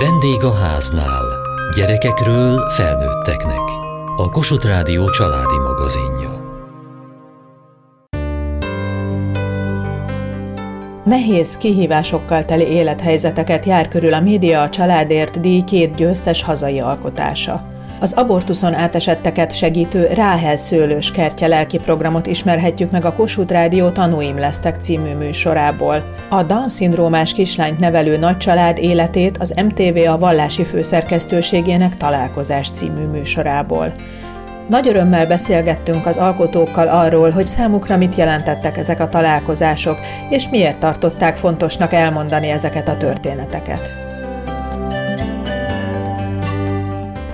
Vendég a háznál. Gyerekekről felnőtteknek. A Kossuth Rádió családi magazinja. Nehéz, kihívásokkal teli élethelyzeteket jár körül a média a családért díj két győztes hazai alkotása. Az abortuszon átesetteket segítő Ráhel Szőlős kertje lelki programot ismerhetjük meg a Kossuth Rádió Tanúim lesztek című műsorából. A Down-szindrómás kislányt nevelő nagycsalád életét az MTV a vallási főszerkesztőségének találkozás című műsorából. Nagy örömmel beszélgettünk az alkotókkal arról, hogy számukra mit jelentettek ezek a találkozások, és miért tartották fontosnak elmondani ezeket a történeteket.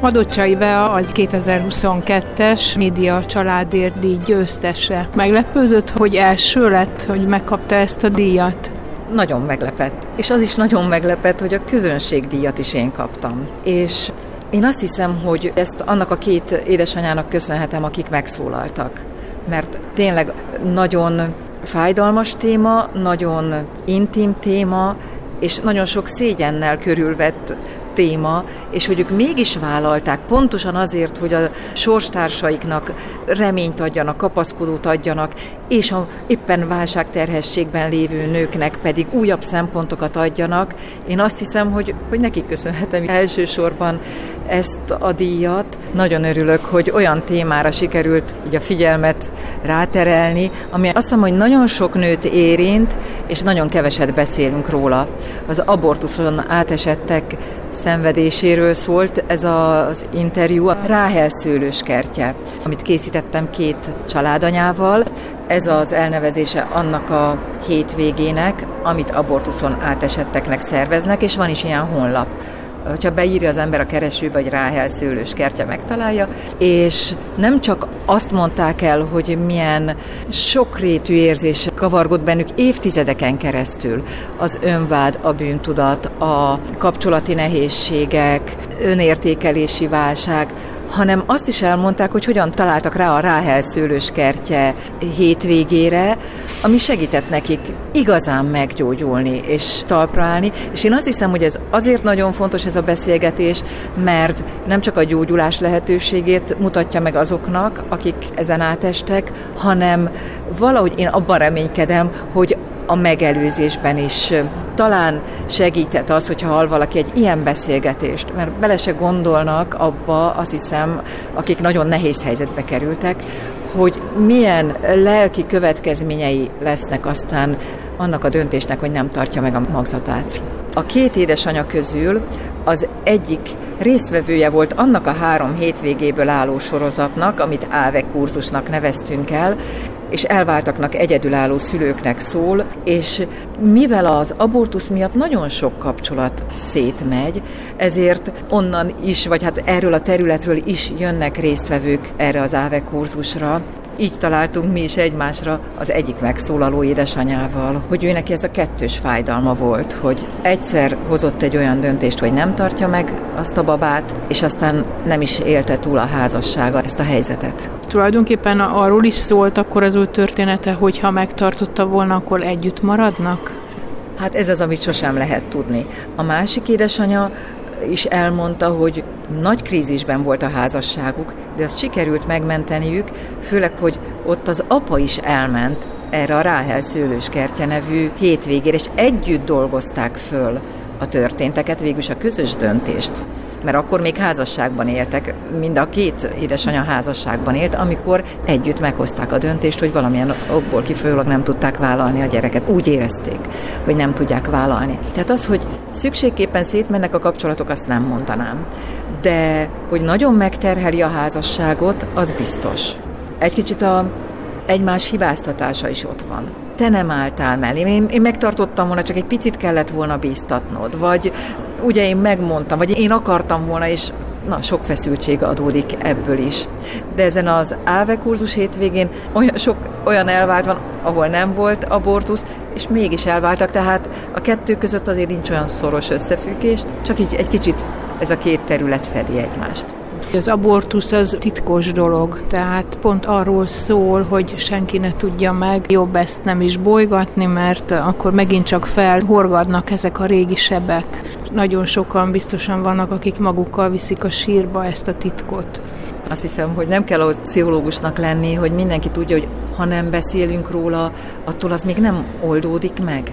Madocsai Vea az 2022-es média családért díj győztese. Meglepődött, hogy első lett, hogy megkapta ezt a díjat? Nagyon meglepett. És az is nagyon meglepett, hogy a közönségdíjat is én kaptam. És én azt hiszem, hogy ezt annak a két édesanyának köszönhetem, akik megszólaltak. Mert tényleg nagyon fájdalmas téma, nagyon intim téma, és nagyon sok szégyennel körülvett téma, és hogy ők mégis vállalták, pontosan azért, hogy a sorstársaiknak reményt adjanak, kapaszkodót adjanak, és a éppen válságterhességben lévő nőknek pedig újabb szempontokat adjanak. Én azt hiszem, hogy, hogy nekik köszönhetem elsősorban ezt a díjat. Nagyon örülök, hogy olyan témára sikerült így a figyelmet ráterelni, ami azt hiszem, hogy nagyon sok nőt érint, és nagyon keveset beszélünk róla. Az abortuszon átesettek szenvedéséről szólt ez az interjú, a Ráhel szőlős kertje, amit készítettem két családanyával. Ez az elnevezése annak a hétvégének, amit abortuszon átesetteknek szerveznek, és van is ilyen honlap hogyha beírja az ember a keresőbe, hogy Ráhel szőlős kertje megtalálja, és nem csak azt mondták el, hogy milyen sokrétű érzés kavargott bennük évtizedeken keresztül, az önvád, a bűntudat, a kapcsolati nehézségek, önértékelési válság, hanem azt is elmondták, hogy hogyan találtak rá a Ráhel szőlős kertje hétvégére, ami segített nekik igazán meggyógyulni és talpra állni. És én azt hiszem, hogy ez azért nagyon fontos ez a beszélgetés, mert nem csak a gyógyulás lehetőségét mutatja meg azoknak, akik ezen átestek, hanem valahogy én abban reménykedem, hogy a megelőzésben is. Talán segített az, hogyha hall valaki egy ilyen beszélgetést, mert bele se gondolnak abba, azt hiszem, akik nagyon nehéz helyzetbe kerültek, hogy milyen lelki következményei lesznek aztán annak a döntésnek, hogy nem tartja meg a magzatát. A két édesanyja közül az egyik résztvevője volt annak a három hétvégéből álló sorozatnak, amit Áve kurzusnak neveztünk el, és elváltaknak egyedülálló szülőknek szól, és mivel az abortusz miatt nagyon sok kapcsolat szétmegy, ezért onnan is, vagy hát erről a területről is jönnek résztvevők erre az áve kurzusra, így találtunk mi is egymásra az egyik megszólaló édesanyával, hogy ő neki ez a kettős fájdalma volt, hogy egyszer hozott egy olyan döntést, hogy nem tartja meg azt a babát, és aztán nem is élte túl a házassága ezt a helyzetet. Tulajdonképpen arról is szólt akkor az ő története, hogy ha megtartotta volna, akkor együtt maradnak? Hát ez az, amit sosem lehet tudni. A másik édesanyja is elmondta, hogy nagy krízisben volt a házasságuk, de azt sikerült megmenteniük, főleg, hogy ott az apa is elment erre a Ráhel Szőlőskertje nevű hétvégére, és együtt dolgozták föl a történteket, végülis a közös döntést. Mert akkor még házasságban éltek, mind a két édesanyja házasságban élt, amikor együtt meghozták a döntést, hogy valamilyen okból kifolyólag nem tudták vállalni a gyereket. Úgy érezték, hogy nem tudják vállalni. Tehát az, hogy szükségképpen szétmennek a kapcsolatok, azt nem mondanám. De hogy nagyon megterheli a házasságot, az biztos. Egy kicsit a egymás hibáztatása is ott van te nem álltál mellé. Én, én megtartottam volna, csak egy picit kellett volna bíztatnod, vagy ugye én megmondtam, vagy én akartam volna, és na, sok feszültség adódik ebből is. De ezen az áve kurzus hétvégén olyan, sok olyan elvált van, ahol nem volt abortusz, és mégis elváltak, tehát a kettő között azért nincs olyan szoros összefüggés, csak így egy kicsit ez a két terület fedi egymást Az abortusz az titkos dolog, tehát pont arról szól, hogy senki ne tudja meg, jobb ezt nem is bolygatni, mert akkor megint csak felhorgadnak ezek a régi sebek. Nagyon sokan biztosan vannak, akik magukkal viszik a sírba ezt a titkot. Azt hiszem, hogy nem kell ahhoz pszichológusnak lenni, hogy mindenki tudja, hogy ha nem beszélünk róla, attól az még nem oldódik meg.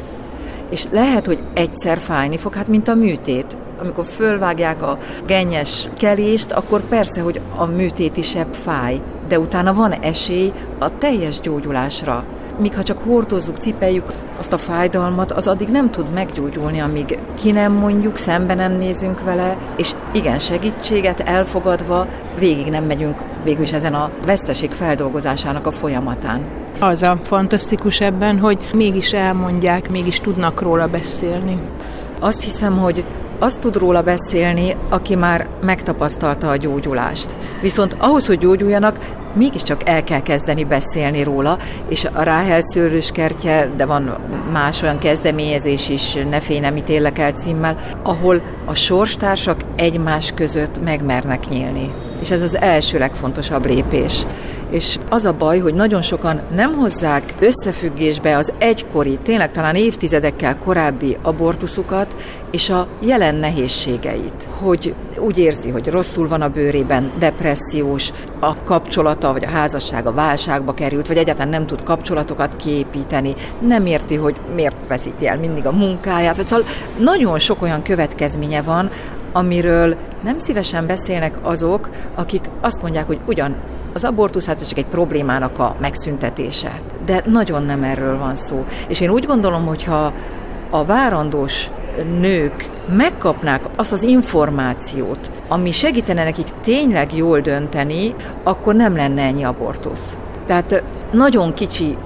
És lehet, hogy egyszer fájni fog, hát mint a műtét. Amikor fölvágják a gennyes kelést, akkor persze, hogy a műtét is fáj, de utána van esély a teljes gyógyulásra míg ha csak hordozzuk, cipeljük azt a fájdalmat, az addig nem tud meggyógyulni, amíg ki nem mondjuk, szembe nem nézünk vele, és igen, segítséget elfogadva végig nem megyünk végül is ezen a veszteség feldolgozásának a folyamatán. Az a fantasztikus ebben, hogy mégis elmondják, mégis tudnak róla beszélni. Azt hiszem, hogy azt tud róla beszélni, aki már megtapasztalta a gyógyulást. Viszont ahhoz, hogy gyógyuljanak, mégiscsak el kell kezdeni beszélni róla, és a Ráhel kertje, de van más olyan kezdeményezés is, Ne félj, nem ítélek el címmel, ahol a sorstársak egymás között megmernek nyílni. És ez az első legfontosabb lépés. És az a baj, hogy nagyon sokan nem hozzák összefüggésbe az egykori, tényleg talán évtizedekkel korábbi abortuszukat, és a jelen nehézségeit. Hogy úgy érzi, hogy rosszul van a bőrében, depressziós, a kapcsolata vagy a házassága válságba került, vagy egyáltalán nem tud kapcsolatokat kiépíteni, nem érti, hogy miért veszíti el mindig a munkáját. Szóval nagyon sok olyan következménye van, amiről nem szívesen beszélnek azok, akik azt mondják, hogy ugyan az abortusz hát csak egy problémának a megszüntetése. De nagyon nem erről van szó. És én úgy gondolom, hogyha a várandós nők megkapnák azt az információt, ami segítene nekik tényleg jól dönteni, akkor nem lenne ennyi abortusz. Tehát nagyon kicsi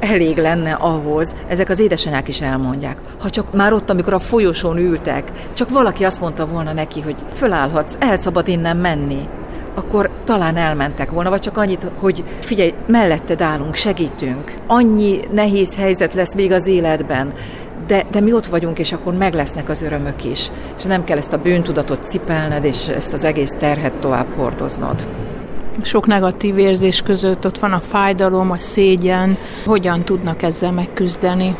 elég lenne ahhoz, ezek az édesanyák is elmondják. Ha csak már ott, amikor a folyosón ültek, csak valaki azt mondta volna neki, hogy fölállhatsz, el szabad innen menni, akkor talán elmentek volna, vagy csak annyit, hogy figyelj, melletted állunk, segítünk. Annyi nehéz helyzet lesz még az életben, de, de mi ott vagyunk, és akkor meg lesznek az örömök is. És nem kell ezt a bűntudatot cipelned, és ezt az egész terhet tovább hordoznod. Sok negatív érzés között ott van a fájdalom, a szégyen. Hogyan tudnak ezzel megküzdeni?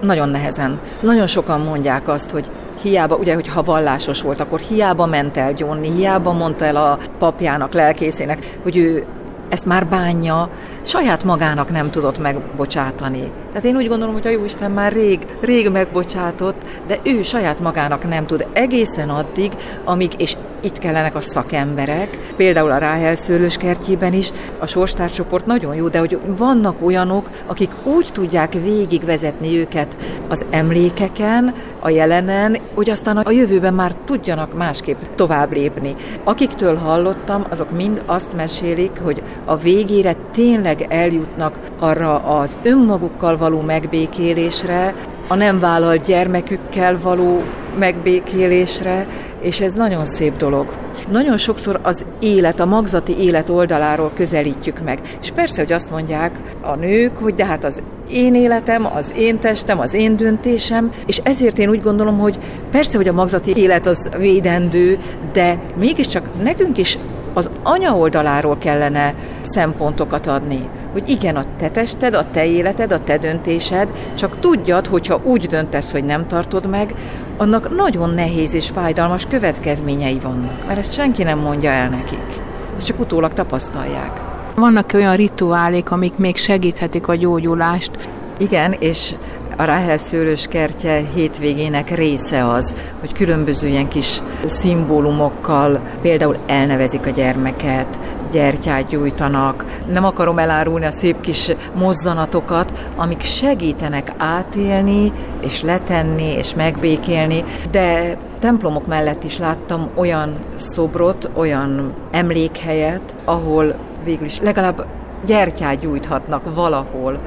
Nagyon nehezen. Nagyon sokan mondják azt, hogy hiába, ugye, hogy ha vallásos volt, akkor hiába ment el gyónni, hiába mondta el a papjának, lelkészének, hogy ő ezt már bánja, saját magának nem tudott megbocsátani. Tehát én úgy gondolom, hogy a Jóisten már rég, rég megbocsátott, de ő saját magának nem tud egészen addig, amíg, és itt kellenek a szakemberek, például a Ráhel kertjében is, a sorstárcsoport nagyon jó, de hogy vannak olyanok, akik úgy tudják végigvezetni őket az emlékeken, a jelenen, hogy aztán a jövőben már tudjanak másképp tovább lépni. Akiktől hallottam, azok mind azt mesélik, hogy a végére tényleg eljutnak arra az önmagukkal való megbékélésre, a nem vállalt gyermekükkel való megbékélésre, és ez nagyon szép dolog. Nagyon sokszor az élet, a magzati élet oldaláról közelítjük meg. És persze, hogy azt mondják a nők, hogy de hát az én életem, az én testem, az én döntésem, és ezért én úgy gondolom, hogy persze, hogy a magzati élet az védendő, de mégiscsak nekünk is az anya oldaláról kellene szempontokat adni. Hogy igen, a te tested, a te életed, a te döntésed, csak tudjad, hogyha úgy döntesz, hogy nem tartod meg, annak nagyon nehéz és fájdalmas következményei vannak, mert ezt senki nem mondja el nekik. Ezt csak utólag tapasztalják. Vannak olyan rituálék, amik még segíthetik a gyógyulást. Igen, és a Ráhel szőlős kertje hétvégének része az, hogy különböző ilyen kis szimbólumokkal például elnevezik a gyermeket, gyertyát gyújtanak. Nem akarom elárulni a szép kis mozzanatokat, amik segítenek átélni, és letenni, és megbékélni, de templomok mellett is láttam olyan szobrot, olyan emlékhelyet, ahol végül is legalább gyertyát gyújthatnak valahol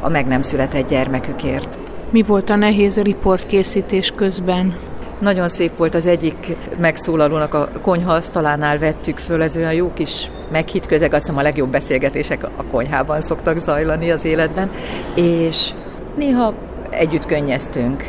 a meg nem született gyermekükért. Mi volt a nehéz riportkészítés közben? Nagyon szép volt az egyik megszólalónak a konyha asztalánál vettük föl, ez olyan jó kis meghitt közeg, azt hiszem a legjobb beszélgetések a konyhában szoktak zajlani az életben, és néha együtt könnyeztünk,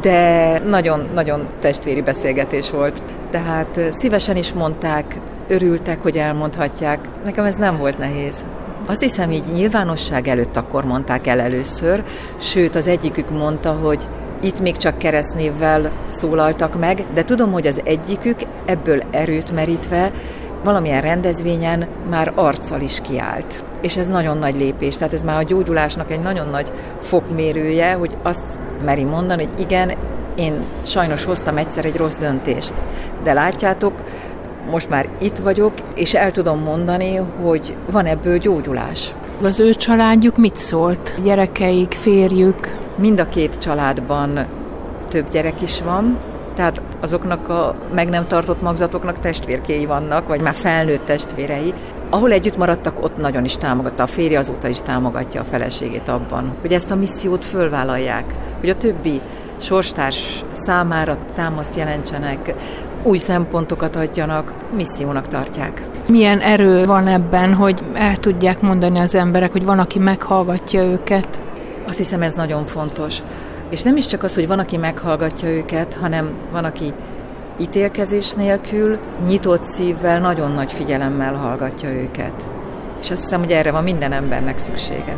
de nagyon-nagyon testvéri beszélgetés volt. Tehát szívesen is mondták, örültek, hogy elmondhatják. Nekem ez nem volt nehéz. Azt hiszem, így nyilvánosság előtt akkor mondták el először, sőt az egyikük mondta, hogy itt még csak keresztnévvel szólaltak meg, de tudom, hogy az egyikük ebből erőt merítve valamilyen rendezvényen már arccal is kiállt. És ez nagyon nagy lépés, tehát ez már a gyógyulásnak egy nagyon nagy fokmérője, hogy azt meri mondani, hogy igen, én sajnos hoztam egyszer egy rossz döntést, de látjátok, most már itt vagyok, és el tudom mondani, hogy van ebből gyógyulás. Az ő családjuk mit szólt? Gyerekeik, férjük? Mind a két családban több gyerek is van, tehát azoknak a meg nem tartott magzatoknak testvérkéi vannak, vagy már felnőtt testvérei. Ahol együtt maradtak, ott nagyon is támogatta. A férje azóta is támogatja a feleségét abban, hogy ezt a missziót fölvállalják, hogy a többi sorstárs számára támaszt jelentsenek, új szempontokat adjanak, missziónak tartják. Milyen erő van ebben, hogy el tudják mondani az emberek, hogy van, aki meghallgatja őket? Azt hiszem ez nagyon fontos. És nem is csak az, hogy van, aki meghallgatja őket, hanem van, aki ítélkezés nélkül, nyitott szívvel, nagyon nagy figyelemmel hallgatja őket. És azt hiszem, hogy erre van minden embernek szüksége.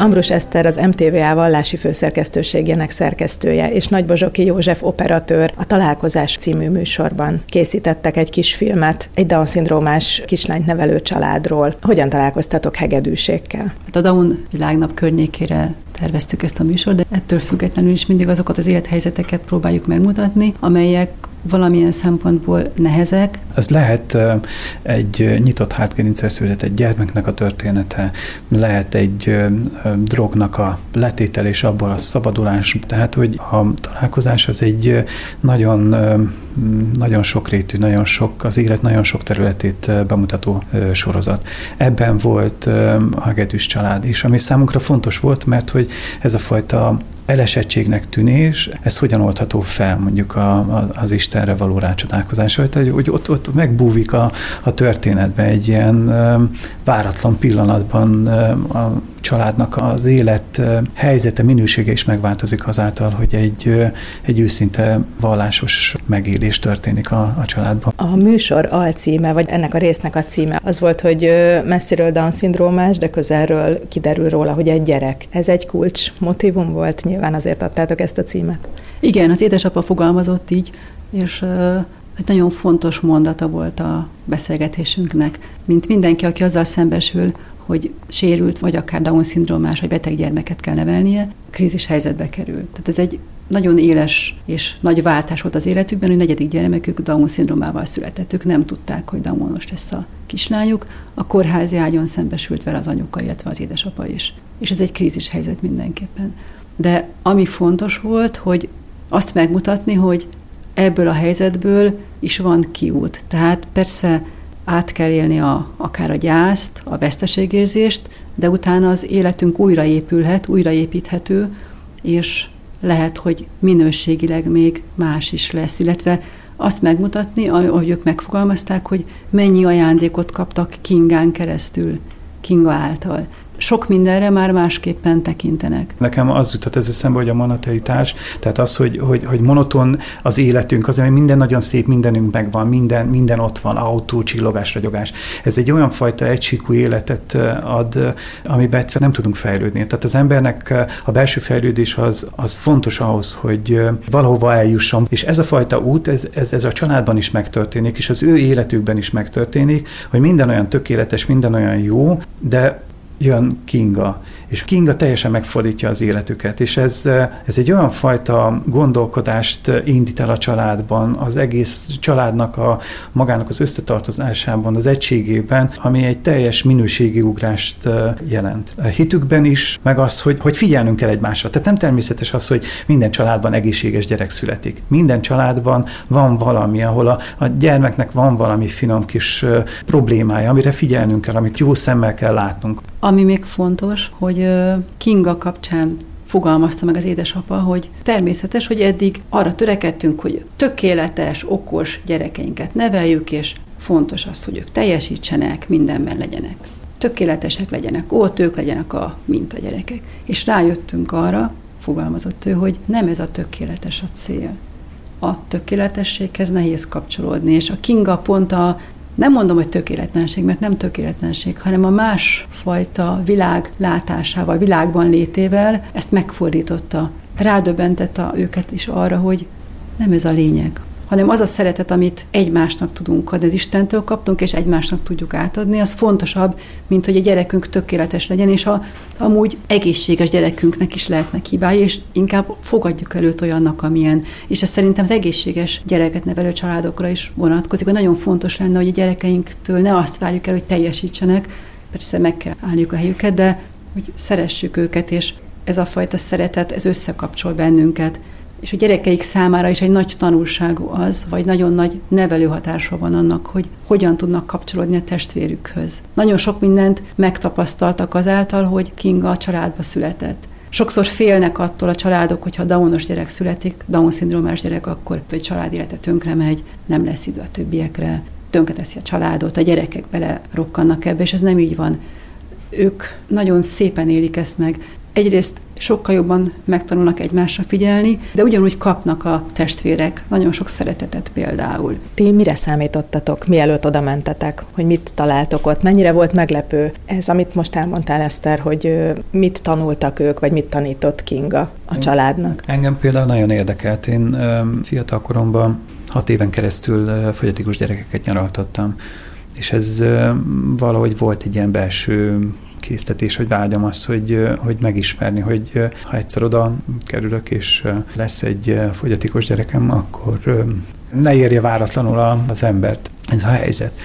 Ambrus Eszter az MTVA vallási főszerkesztőségének szerkesztője, és Nagybozsoki József operatőr a Találkozás című műsorban készítettek egy kis filmet egy Down-szindrómás kislányt nevelő családról. Hogyan találkoztatok hegedűségkel? Hát a Down világnap környékére terveztük ezt a műsort, de ettől függetlenül is mindig azokat az élethelyzeteket próbáljuk megmutatni, amelyek valamilyen szempontból nehezek. Ez lehet egy nyitott hátgerincsel született gyermeknek a története, lehet egy drognak a letétel és abból a szabadulás. Tehát, hogy a találkozás az egy nagyon, nagyon sokrétű, nagyon sok, az élet nagyon sok területét bemutató sorozat. Ebben volt a Hegedűs család is, ami számunkra fontos volt, mert hogy ez a fajta elesettségnek tűnés, ez hogyan oldható fel mondjuk a, a, az Istenre való rácsodálkozás, hogy, hogy ott, ott megbúvik a, a történetbe egy ilyen váratlan pillanatban a családnak az élet helyzete, minősége is megváltozik azáltal, hogy egy, egy őszinte vallásos megélés történik a, a családban. A műsor alcíme, vagy ennek a résznek a címe az volt, hogy messziről Down-szindrómás, de közelről kiderül róla, hogy egy gyerek. Ez egy kulcs motivum volt, nyilván azért adtátok ezt a címet. Igen, az édesapa fogalmazott így, és egy nagyon fontos mondata volt a beszélgetésünknek, mint mindenki, aki azzal szembesül, hogy sérült, vagy akár Down-szindrómás, vagy beteg gyermeket kell nevelnie, krízis helyzetbe kerül. Tehát ez egy nagyon éles és nagy váltás volt az életükben, hogy negyedik gyermekük Down-szindrómával született. Ők nem tudták, hogy Downos lesz a kislányuk. A kórházi ágyon szembesült vele az anyuka, illetve az édesapa is. És ez egy krízis helyzet mindenképpen. De ami fontos volt, hogy azt megmutatni, hogy ebből a helyzetből is van kiút. Tehát persze át kell élni a, akár a gyászt, a veszteségérzést, de utána az életünk újraépülhet, újraépíthető, és lehet, hogy minőségileg még más is lesz, illetve azt megmutatni, ahogy ők megfogalmazták, hogy mennyi ajándékot kaptak Kingán keresztül, Kinga által sok mindenre már másképpen tekintenek. Nekem az jutott ez eszembe, hogy a monoteitás, tehát az, hogy, hogy, hogy monoton az életünk, az, hogy minden nagyon szép, mindenünk megvan, minden, minden ott van, autó, csillogás, ragyogás. Ez egy olyan fajta egysíkú életet ad, amiben egyszer nem tudunk fejlődni. Tehát az embernek a belső fejlődés az, az fontos ahhoz, hogy valahova eljusson. És ez a fajta út, ez, ez, ez a családban is megtörténik, és az ő életükben is megtörténik, hogy minden olyan tökéletes, minden olyan jó, de jön Kinga, és Kinga teljesen megfordítja az életüket, és ez, ez egy olyan fajta gondolkodást indít el a családban, az egész családnak a magának az összetartozásában, az egységében, ami egy teljes minőségi ugrást jelent. A hitükben is, meg az, hogy, hogy figyelnünk kell egymásra. Tehát nem természetes az, hogy minden családban egészséges gyerek születik. Minden családban van valami, ahol a, a gyermeknek van valami finom kis problémája, amire figyelnünk kell, amit jó szemmel kell látnunk. Ami még fontos, hogy Kinga kapcsán fogalmazta meg az édesapa, hogy természetes, hogy eddig arra törekedtünk, hogy tökéletes, okos gyerekeinket neveljük, és fontos az, hogy ők teljesítsenek, mindenben legyenek. Tökéletesek legyenek, ott ők legyenek a gyerekek. És rájöttünk arra, fogalmazott ő, hogy nem ez a tökéletes a cél. A tökéletességhez nehéz kapcsolódni, és a Kinga pont a nem mondom, hogy tökéletlenség, mert nem tökéletlenség, hanem a másfajta világ látásával, világban létével ezt megfordította. Rádöbbentette őket is arra, hogy nem ez a lényeg, hanem az a szeretet, amit egymásnak tudunk adni, az Istentől kaptunk, és egymásnak tudjuk átadni, az fontosabb, mint hogy a gyerekünk tökéletes legyen, és a, amúgy egészséges gyerekünknek is lehetnek hibái, és inkább fogadjuk előtt olyannak, amilyen. És ez szerintem az egészséges gyereket nevelő családokra is vonatkozik, hogy nagyon fontos lenne, hogy a gyerekeinktől ne azt várjuk el, hogy teljesítsenek, persze meg kell állniuk a helyüket, de hogy szeressük őket, és ez a fajta szeretet, ez összekapcsol bennünket és a gyerekeik számára is egy nagy tanulságú az, vagy nagyon nagy nevelő hatása van annak, hogy hogyan tudnak kapcsolódni a testvérükhöz. Nagyon sok mindent megtapasztaltak azáltal, hogy Kinga a családba született. Sokszor félnek attól a családok, hogyha Downos gyerek születik, Down-szindrómás gyerek, akkor hogy család élete tönkre megy, nem lesz idő a többiekre, tönkreteszi a családot, a gyerekek bele rokkannak ebbe, és ez nem így van. Ők nagyon szépen élik ezt meg. Egyrészt sokkal jobban megtanulnak egymásra figyelni, de ugyanúgy kapnak a testvérek nagyon sok szeretetet például. Ti mire számítottatok, mielőtt oda mentetek, hogy mit találtok ott? Mennyire volt meglepő ez, amit most elmondtál, Eszter, hogy mit tanultak ők, vagy mit tanított Kinga a családnak? Engem például nagyon érdekelt. Én fiatal koromban hat éven keresztül fogyatikus gyerekeket nyaraltattam, és ez valahogy volt egy ilyen belső késztetés, hogy vágyam az, hogy, hogy megismerni, hogy ha egyszer oda kerülök, és lesz egy fogyatékos gyerekem, akkor ne érje váratlanul az embert ez a helyzet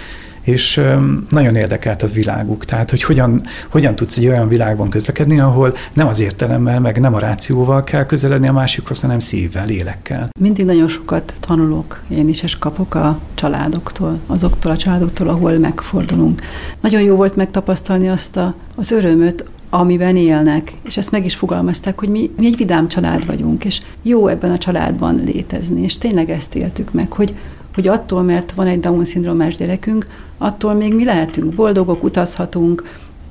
és nagyon érdekelt a világuk. Tehát, hogy hogyan, hogyan tudsz egy olyan világban közlekedni, ahol nem az értelemmel, meg nem a rációval kell közeledni a másikhoz, hanem szívvel, lélekkel. Mindig nagyon sokat tanulok én is, és kapok a családoktól, azoktól a családoktól, ahol megfordulunk. Nagyon jó volt megtapasztalni azt a, az örömöt, amiben élnek, és ezt meg is fogalmazták, hogy mi, mi egy vidám család vagyunk, és jó ebben a családban létezni, és tényleg ezt éltük meg, hogy, hogy attól, mert van egy Down-szindrómás gyerekünk, attól még mi lehetünk boldogok, utazhatunk,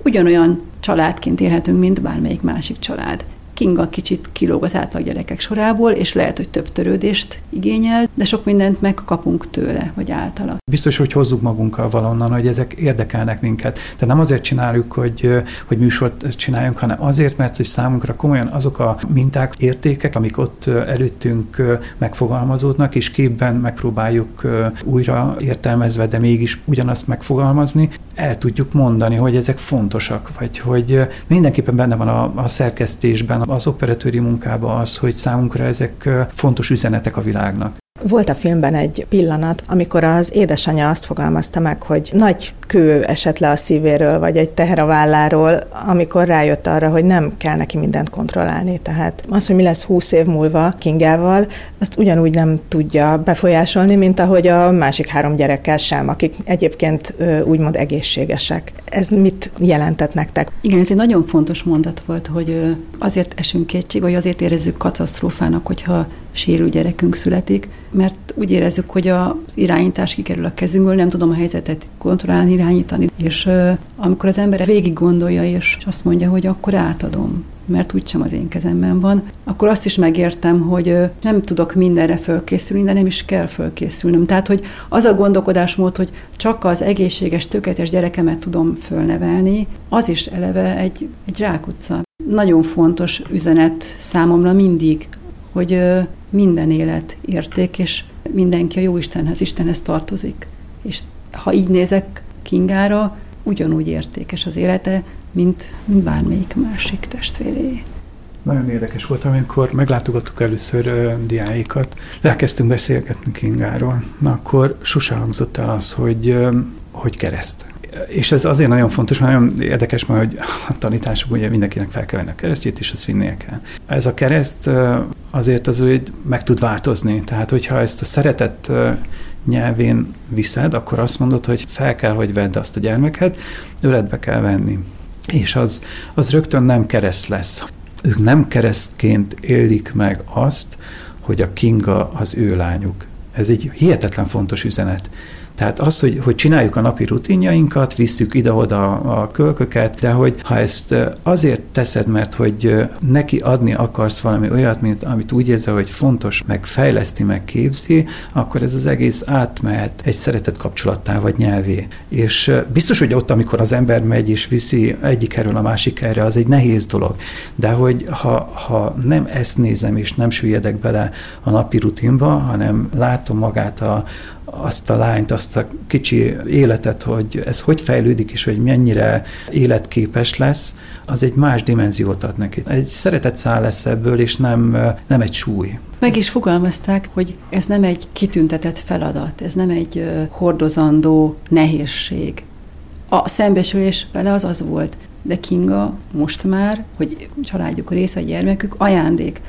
ugyanolyan családként élhetünk, mint bármelyik másik család. Kinga kicsit kilóg az átlag gyerekek sorából, és lehet, hogy több törődést igényel, de sok mindent megkapunk tőle, vagy általa. Biztos, hogy hozzuk magunkkal valonnan, hogy ezek érdekelnek minket. De nem azért csináljuk, hogy, hogy műsort csináljunk, hanem azért, mert hogy számunkra komolyan azok a minták, értékek, amik ott előttünk megfogalmazódnak, és képben megpróbáljuk újra értelmezve, de mégis ugyanazt megfogalmazni, el tudjuk mondani, hogy ezek fontosak, vagy hogy mindenképpen benne van a, a szerkesztésben, az operatőri munkában az, hogy számunkra ezek fontos üzenetek a világnak. Volt a filmben egy pillanat, amikor az édesanyja azt fogalmazta meg, hogy nagy kő esett le a szívéről, vagy egy teher a válláról, amikor rájött arra, hogy nem kell neki mindent kontrollálni. Tehát az, hogy mi lesz húsz év múlva Kingával, azt ugyanúgy nem tudja befolyásolni, mint ahogy a másik három gyerekkel sem, akik egyébként úgymond egészségesek. Ez mit jelentett nektek? Igen, ez egy nagyon fontos mondat volt, hogy azért esünk kétség, vagy azért érezzük katasztrófának, hogyha sérül gyerekünk születik, mert úgy érezzük, hogy az irányítás kikerül a kezünkből, nem tudom a helyzetet kontrollálni, irányítani. És amikor az ember végig gondolja, és azt mondja, hogy akkor átadom, mert úgysem az én kezemben van, akkor azt is megértem, hogy nem tudok mindenre fölkészülni, de nem is kell fölkészülnöm. Tehát, hogy az a gondolkodásmód, hogy csak az egészséges, tökéletes gyerekemet tudom fölnevelni, az is eleve egy, egy rákutca. Nagyon fontos üzenet számomra mindig, hogy minden élet érték, és mindenki a jó Istenhez, Istenhez tartozik. És ha így nézek Kingára, ugyanúgy értékes az élete, mint, mint bármelyik másik testvéré. Nagyon érdekes volt, amikor meglátogattuk először uh, diáikat, elkezdtünk beszélgetni Kingáról, na akkor sose hangzott el az, hogy, uh, hogy kereszt és ez azért nagyon fontos, mert nagyon érdekes, mert hogy a tanítások ugye mindenkinek fel kell venni a keresztjét, és azt vinnie kell. Ez a kereszt azért az hogy meg tud változni. Tehát, hogyha ezt a szeretet nyelvén viszed, akkor azt mondod, hogy fel kell, hogy vedd azt a gyermeket, öletbe kell venni. És az, az rögtön nem kereszt lesz. ők nem keresztként élik meg azt, hogy a Kinga az ő lányuk. Ez egy hihetetlen fontos üzenet. Tehát az, hogy, hogy csináljuk a napi rutinjainkat, visszük ide-oda a kölköket, de hogy ha ezt azért teszed, mert hogy neki adni akarsz valami olyat, mint amit úgy érzel, hogy fontos, meg fejleszti, meg képzi, akkor ez az egész átmehet egy szeretet kapcsolattá vagy nyelvé. És biztos, hogy ott, amikor az ember megy és viszi egyik erről a másik erre, az egy nehéz dolog. De hogy ha, ha nem ezt nézem, és nem süllyedek bele a napi rutinba, hanem látom magát a, azt a lányt, azt a kicsi életet, hogy ez hogy fejlődik, és hogy mennyire életképes lesz, az egy más dimenziót ad neki. Egy szeretet száll lesz ebből, és nem, nem egy súly. Meg is fogalmazták, hogy ez nem egy kitüntetett feladat, ez nem egy hordozandó nehézség. A szembesülés vele az az volt, de Kinga most már, hogy családjuk része, a gyermekük, ajándék.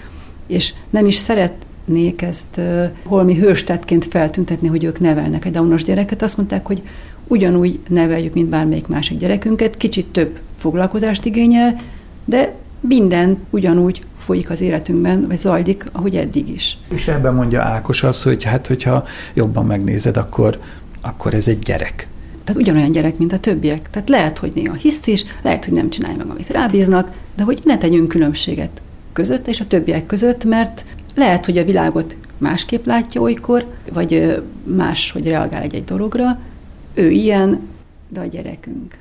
És nem is szeret szeretnék ezt holmi hőstetként feltüntetni, hogy ők nevelnek egy daunos gyereket, azt mondták, hogy ugyanúgy neveljük, mint bármelyik másik gyerekünket, kicsit több foglalkozást igényel, de minden ugyanúgy folyik az életünkben, vagy zajlik, ahogy eddig is. És ebben mondja Ákos az, hogy hát, hogyha jobban megnézed, akkor, akkor ez egy gyerek. Tehát ugyanolyan gyerek, mint a többiek. Tehát lehet, hogy néha hisz is, lehet, hogy nem csinálja meg, amit rábíznak, de hogy ne tegyünk különbséget között és a többiek között, mert lehet, hogy a világot másképp látja olykor, vagy más, hogy reagál egy-egy dologra. Ő ilyen, de a gyerekünk.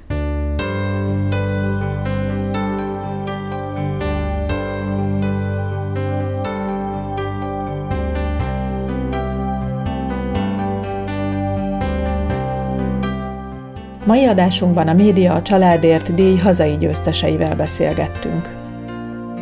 Mai adásunkban a Média a Családért díj hazai győzteseivel beszélgettünk.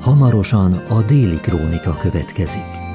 Hamarosan a déli krónika következik.